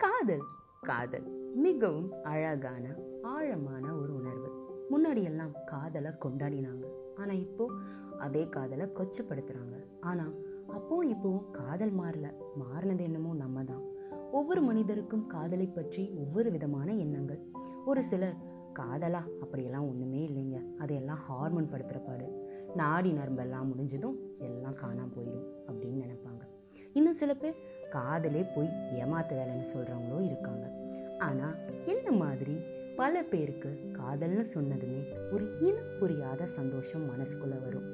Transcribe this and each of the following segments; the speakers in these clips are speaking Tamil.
காதல். காதல் மிகவும் அழகான ஆழமான ஒரு உணர்வு. முன்னாடி எல்லாம் காதலை கொண்டாடினாங்க. ஆனா இப்போ அதே காதலை கொச்சப்படுத்துறாங்க. ஆனா அப்போ இப்போவும் காதல் மாறல. மாறினது என்னமோ நம்ம தான் ஒவ்வொரு மனிதருக்கும் காதலை பற்றி ஒவ்வொரு விதமான எண்ணங்கள். ஒரு சிலர் காதலா? அப்படியெல்லாம் ஒண்ணுமே இல்லைங்க. அதையெல்லாம் ஹார்மோன் படுத்துற பாடு. நாடி நரம்பெல்லாம் முடிஞ்சதும் எல்லாம் காணாம போயிடும் அப்படின்னு நினைப்பாங்க. இன்னும் சில பேர் காதலே போய் ஏமாத்து வேலைன்னு சொல்றவங்களும் இருக்காங்க. ஆனா என்ன மாதிரி பல பேருக்கு காதல்னு சொன்னதுமே ஒரு இனம் புரியாத சந்தோஷம் மனசுக்குள்ள வரும்.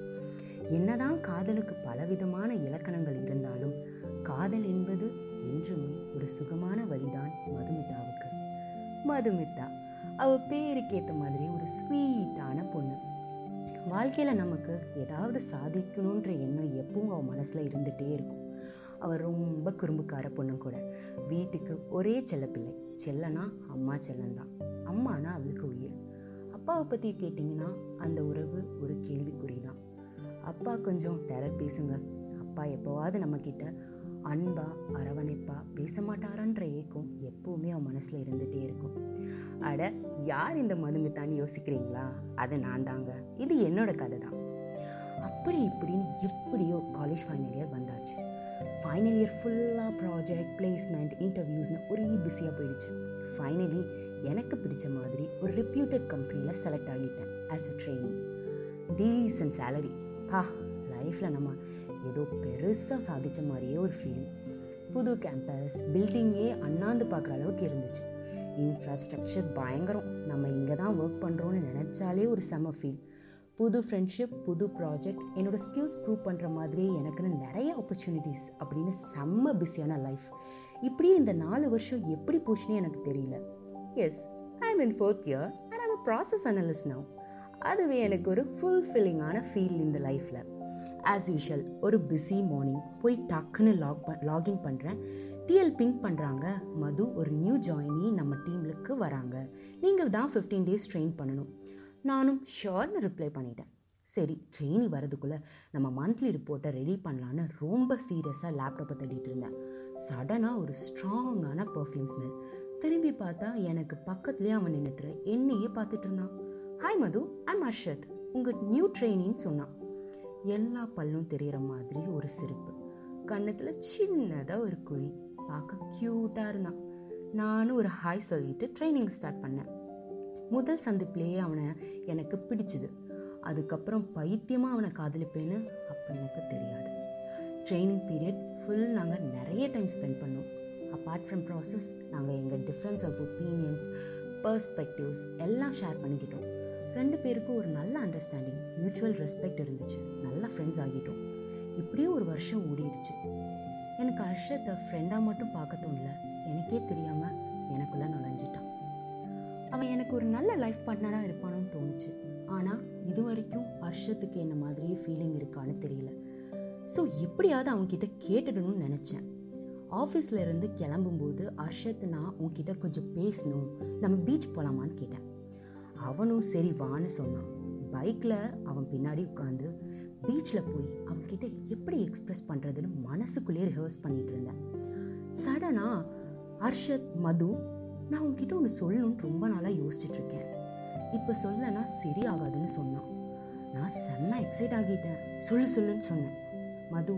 என்னதான் காதலுக்கு பலவிதமான இலக்கணங்கள் இருந்தாலும் காதல் என்பது என்றுமே ஒரு சுகமான வழிதான் மதுமிதாவுக்கு. மதுமிதா அவ பேருக்கு ஏத்த மாதிரி ஒரு ஸ்வீட்டான பொண்ணு. வாழ்க்கையில நமக்கு ஏதாவது சாதிக்கணுன்ற எண்ணம் எப்பவும் அவ மனசுல இருந்துட்டே இருக்கும். அவர் ரொம்ப குறும்புக்கார பொண்ணும் கூட. வீட்டுக்கு ஒரே செல்லப்பிள்ளை. செல்லனா அம்மா செல்லந்தான் அம்மானா அவளுக்கு உயிர். அப்பாவை பற்றி கேட்டிங்கன்னா அந்த உறவு ஒரு கேள்விக்குறி தான் அப்பா கொஞ்சம் டெரர் பேசுங்க. அப்பா எப்போவாவது நம்மக்கிட்ட அன்பா அரவணைப்பா பேச மாட்டாரான்ற ஏக்கம் எப்பவுமே அவன் மனசில் இருந்துகிட்டே இருக்கும். அட யார் இந்த மதுமித்தான்னு யோசிக்கிறீங்களா? அது நான் தாங்க இது என்னோட கதை தான் அப்படி இப்படின்னு எப்படியோ காலேஜ் ஃபைனல் இயர் வந்தாச்சு. ஃபைனல் இயர் ஃபுல்லாக ப்ராஜெக்ட் பிளேஸ்மெண்ட் இன்டர்வியூஸ்னு ஒரே பிஸியாக போயிடுச்சு. ஃபைனலி எனக்கு பிடிச்ச மாதிரி ஒரு ரெப்யூட்டட் கம்பெனியில் செலக்ட் ஆகிட்டேன் as a training decent salary ஹா லைஃப்பில் நம்ம ஏதோ பெருசாக சாதித்த மாதிரியே ஒரு ஃபீல் புது கேம்பஸ் பில்டிங்கே அண்ணாந்து பார்க்குற அளவுக்கு இருந்துச்சு. இன்ஃப்ராஸ்ட்ரக்சர் பயங்கரம். நம்ம இங்கே தான் ஒர்க் பண்ணுறோன்னு நினச்சாலே ஒரு செம ஃபீல் புது ஃப்ரெண்ட்ஷிப் புது ப்ராஜெக்ட் என்னோட ஸ்கில்ஸ் ப்ரூவ் பண்ணுற மாதிரியே எனக்குன்னு நிறைய ஆப்பர்ச்சுனிட்டிஸ் அப்படின்னு செம்ம பிஸியான லைஃப் இப்படியே இந்த நாலு வருஷம் எப்படி போச்சுன்னு எனக்கு தெரியல. Yes I am in fourth year and I'm process analyst now அதுவே எனக்கு ஒரு ஃபுல்ஃபில்லிங்கான ஃபீல் இந்த லைஃப்பில் ஆஸ் யூஷுவல் ஒரு பிஸி மார்னிங் போய் டக்குன்னு லாக் ப லாகின் பண்ணுறேன் டிஎல் பிங்க் பண்ணுறாங்க மது ஒரு நியூ ஜாயினி நம்ம டீமுக்கு வராங்க. நீங்கள் தான் ஃபிஃப்டீன் டேஸ் ட்ரெயின் பண்ணணும். நானும் ஷோர்னு ரிப்ளை பண்ணிட்டேன். சரி ட்ரெயினி வரதுக்குள்ளே நம்ம மந்த்லி ரிப்போர்ட்டை ரெடி பண்ணலான்னு ரொம்ப சீரியஸாக லேப்டாப்பை தள்ளிட்டு இருந்தேன். சடனாக ஒரு ஸ்ட்ராங்கான பர்ஃப்யூம் ஸ்மெல் திரும்பி பார்த்தா எனக்கு பக்கத்துலேயே அவன் நின்றுட்டு என்னையே பார்த்துட்டு இருந்தான். ஹாய் மது ஐம் அர்ஷத் உங்கள் நியூ ட்ரெயினின்னு சொன்னான். எல்லா பல்லும் தெரிகிற மாதிரி ஒரு சிரிப்பு. கண்ணத்தில் சின்னதாக ஒரு குழி. பார்க்க க்யூட்டாக இருந்தான். நானும் ஒரு ஹாய் சொல்லிட்டு ட்ரைனிங் ஸ்டார்ட் பண்ணேன். முதல் சந்திப்பிலேயே அவனை எனக்கு பிடிச்சது. அதுக்கப்புறம் பைத்தியமாக அவனை காதலிப்பேன்னு அப்போ எனக்கு தெரியாது. ட்ரைனிங் பீரியட் ஃபுல் நாங்கள் நிறைய டைம் ஸ்பெண்ட் பண்ணோம். அப்பார்ட் ஃப்ரம் ப்ராசஸ் நாங்கள் எங்கள் டிஃப்ரென்ஸ் ஆஃப் ஒப்பீனியன்ஸ் பர்ஸ்பெக்டிவ்ஸ் எல்லாம் ஷேர் பண்ணிக்கிட்டோம். ரெண்டு பேருக்கும் ஒரு நல்ல அண்டர்ஸ்டாண்டிங் மியூச்சுவல் ரெஸ்பெக்ட் இருந்துச்சு. நல்லா ஃப்ரெண்ட்ஸ் ஆகிட்டோம். இப்படியே ஒரு வருஷம் ஓடிடுச்சு. எனக்கு ஹர்ஷத்தை ஃப்ரெண்டாக மட்டும் பார்க்க தோணல. எனக்கே தெரியாமல் எனக்குள்ளே நுழைஞ்சிட்டான். அவன் எனக்கு ஒரு நல்ல லைஃப் பார்ட்னராக இருப்பானு தோணுச்சு. ஆனால் இது வரைக்கும் ஹர்ஷத்துக்கு என்ன மாதிரியே ஃபீலிங் இருக்கான்னு தெரியல. ஸோ எப்படியாவது அவன்கிட்ட கேட்டுடணும்னு நினச்சேன். ஆஃபீஸில் இருந்து கிளம்பும்போது ஹர்ஷத் நான் உன்கிட்ட கொஞ்சம் பேசணும். நம்ம பீச் போகலாமான்னு கேட்டேன். அவனும் சரி வான்னு சொன்னான். பைக்கில் அவன் பின்னாடி உட்காந்து பீச்சில் போய் அவன்கிட்ட எப்படி எக்ஸ்ப்ரெஸ் பண்ணுறதுன்னு மனசுக்குள்ளேயே ரிஹர்ஸ் பண்ணிகிட்டு இருந்தேன். சடனாக ஹர்ஷத் மது நான் உங்ககிட்ட ஒன்று சொல்லணும்னு ரொம்ப நாளாக யோசிச்சுட்டு இருக்கேன் இப்போ சொல்லனா சரி ஆகாதுன்னு சொன்னான். நான் செம்ம எக்ஸைட் ஆகிட்டேன். சொல்லு சொல்லுன்னு சொன்னேன். மது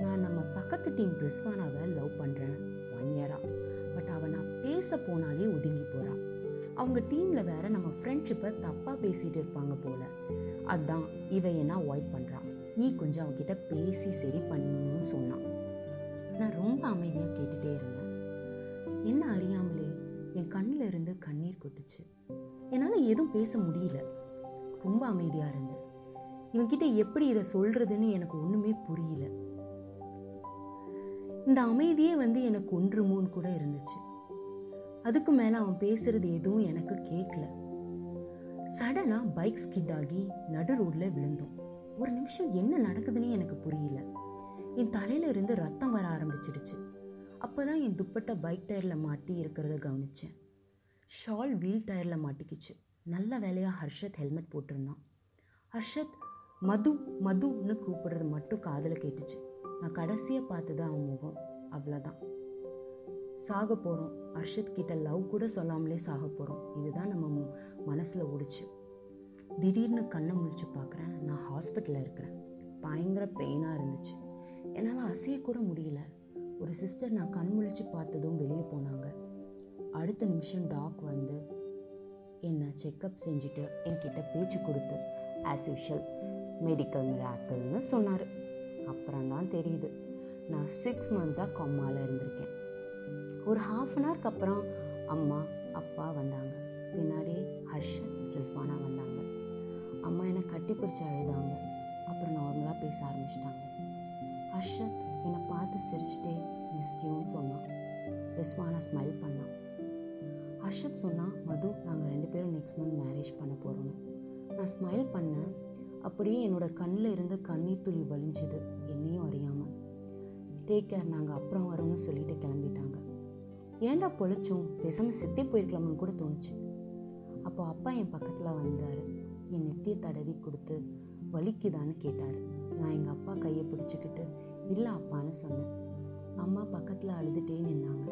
நான் நம்ம பக்கத்து டீம் பிரிஸ்வானாவை லவ் பண்ணுறேன் ஒன் இயராக பட் அவன் நான் பேச போனாலே ஒதுங்கி போகிறான் அவங்க டீமில் வேற நம்ம ஃப்ரெண்ட்ஷிப்பை தப்பாக பேசிட்டு இருப்பாங்க போல. அதான் இவ என்ன அவாய்ட் பண்ணுறான் நீ கொஞ்சம் அவகிட்ட பேசி சரி பண்ணணும்னு சொன்னான். நான் ரொம்ப அமைதியாக கேட்டுட்டே இருந்தேன். என்ன அறியாமல் என் கண்ணில் இருந்து கண்ணீர் கொட்டுச்சு. என்னால் எதுவும் பேச முடியல. ரொம்ப அமைதியாக இருந்தேன். இவன்கிட்ட எப்படி இதை சொல்றதுன்னு எனக்கு ஒன்றுமே புரியல. இந்த அமைதியே வந்து எனக்கு ஒன்றுமோன்னு கூட இருந்துச்சு. அதுக்கு மேலே அவன் பேசுறது எதுவும் எனக்கு கேட்கல. சடனா பைக் ஸ்கிட் ஆகி நடு ரோட்ல விழுந்தோம். ஒரு நிமிஷம் என்ன நடக்குதுன்னு எனக்கு புரியல. என் தலையில இருந்து ரத்தம் வர ஆரம்பிச்சிடுச்சு. அப்போ தான் என் துப்பட்டை பைக் டயரில் மாட்டி இருக்கிறத கவனிச்சேன். ஷால் வீல் டயரில் மாட்டிக்கிச்சு. நல்ல வேலையாக ஹர்ஷத் ஹெல்மெட் போட்டிருந்தான். ஹர்ஷத் மது மதுன்னு கூப்பிடுறது மட்டும் காதில் கேட்டுச்சு. நான் கடைசியாக பார்த்தது அவன் முகம். அவ்வளோதான் சாக போகிறோம் ஹர்ஷத் கிட்ட லவ் கூட சொல்லாமலே சாக போகிறோம் இதுதான் நம்ம மு- ஓடிச்சு. திடீர்னு கண்ணை முழிச்சு பார்க்குறேன் நான் ஹாஸ்பிட்டலில் இருக்கிறேன். பயங்கர பெயினாக இருந்துச்சு. என்னால் அசைய கூட முடியல. ஒரு சிஸ்டர் நான் கண்முழிச்சு பார்த்ததும் வெளியே போனாங்க. அடுத்த நிமிஷம் டாக் வந்து என்னை செக்கப் செஞ்சுட்டு என்கிட்ட பேச்சு கொடுத்து ஆஸ் யூஷுவல் மெடிக்கல் மிராக்கல்னு சொன்னார். அப்புறம் தான் தெரியுது. நான் சிக்ஸ் மந்த்ஸாக கொம்மாவில் இருந்திருக்கேன். ஒரு ஹாஃப் அன் ஹவருக்கு அப்புறம் அம்மா அப்பா வந்தாங்க. பின்னாடி ஹர்ஷத் ரிஸ்வானா வந்தாங்க. அம்மா என்னை கட்டி பிடிச்சி அழுதாங்க. அப்புறம் நார்மலாக பேச ஆரம்பிச்சிட்டாங்க. ஹர்ஷத் என்னை பார்த்து சிரிச்சிட்டே மிஸ்டியூன்னு சொன்னான். ரிஸ்வானா ஸ்மைல் பண்ணான். ஹர்ஷத் சொன்னான் மது நாங்கள் ரெண்டு பேரும் நெக்ஸ்ட் மந்த் மேரேஜ் பண்ண போகிறோன்னு நான் ஸ்மைல் பண்ணேன். அப்படியே என்னோட கண்ணில் இருந்து கண்ணீர் துளி வலிஞ்சுது என்னையும் அறியாமல் டேக் கேர் நாங்கள் அப்புறம் வரோம்னு சொல்லிட்டு கிளம்பிட்டாங்க. ஏன்டா பொழைச்சோம்? பேசாமல் செத்தே போயிருக்கலாம்னு கூட தோணுச்சு. அப்போ அப்பா என் பக்கத்தில் வந்தார். என் நெத்தியை தடவி கொடுத்து வலிக்குதான்னு கேட்டார். நான் எங்கள் அப்பா கையை பிடிச்சிக்கிட்டு இல்லை அப்பான்னு சொன்னேன். அம்மா பக்கத்தில் அழுதுட்டே நின்னாங்க.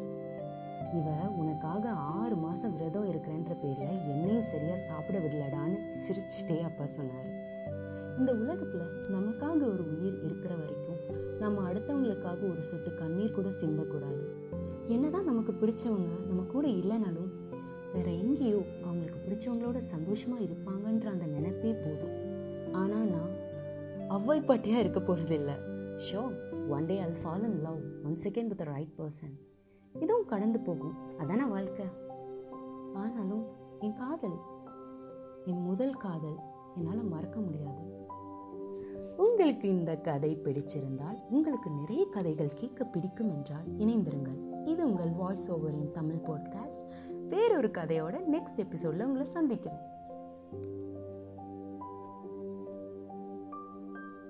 இவ உனக்காக ஆறு மாதம் விரதம் இருக்கிறேன்ற பேரில் என்னையும் சரியாக சாப்பிட விடலடான்னு சிரிச்சிட்டே அப்பா சொன்னார். இந்த உலகத்தில் நமக்காக ஒரு உயிர் இருக்கிற வரைக்கும் நம்ம அடுத்தவங்களுக்காக ஒரு சொட்டு கண்ணீர் கூட சிந்தக்கூடாது. என்னதான் நமக்கு பிடிச்சவங்க நம்ம கூட இல்லைனாலும் வேற எங்கேயோ அவங்களுக்கு பிடிச்சவங்களோட சந்தோஷமா இருப்பாங்கன்ற அந்த நினைப்பே போதும். ஆனா நான் அவ்வாய்ப்பாட்டியா இருக்க போகிறதில்ல so. One day I'll fall in love one second with right person இதுவும் கடந்து போகும். அதான வாழ்க்கை. ஆனாலும் என் காதல் என் முதல் காதல் என்னால் மறக்க முடியாது. உங்களுக்கு இந்த கதை பிடிச்சிருந்தால் உங்களுக்கு நிறைய கதைகள் கேட்க பிடிக்கும் என்றால் இணைந்திருங்கள். இது உங்கள் வாய்ஸ் ஓவரின் தமிழ் பாட்காஸ்ட் வேறொரு கதையோட நெக்ஸ்ட் எபிசோடில் உங்களை சந்திக்கிறேன்.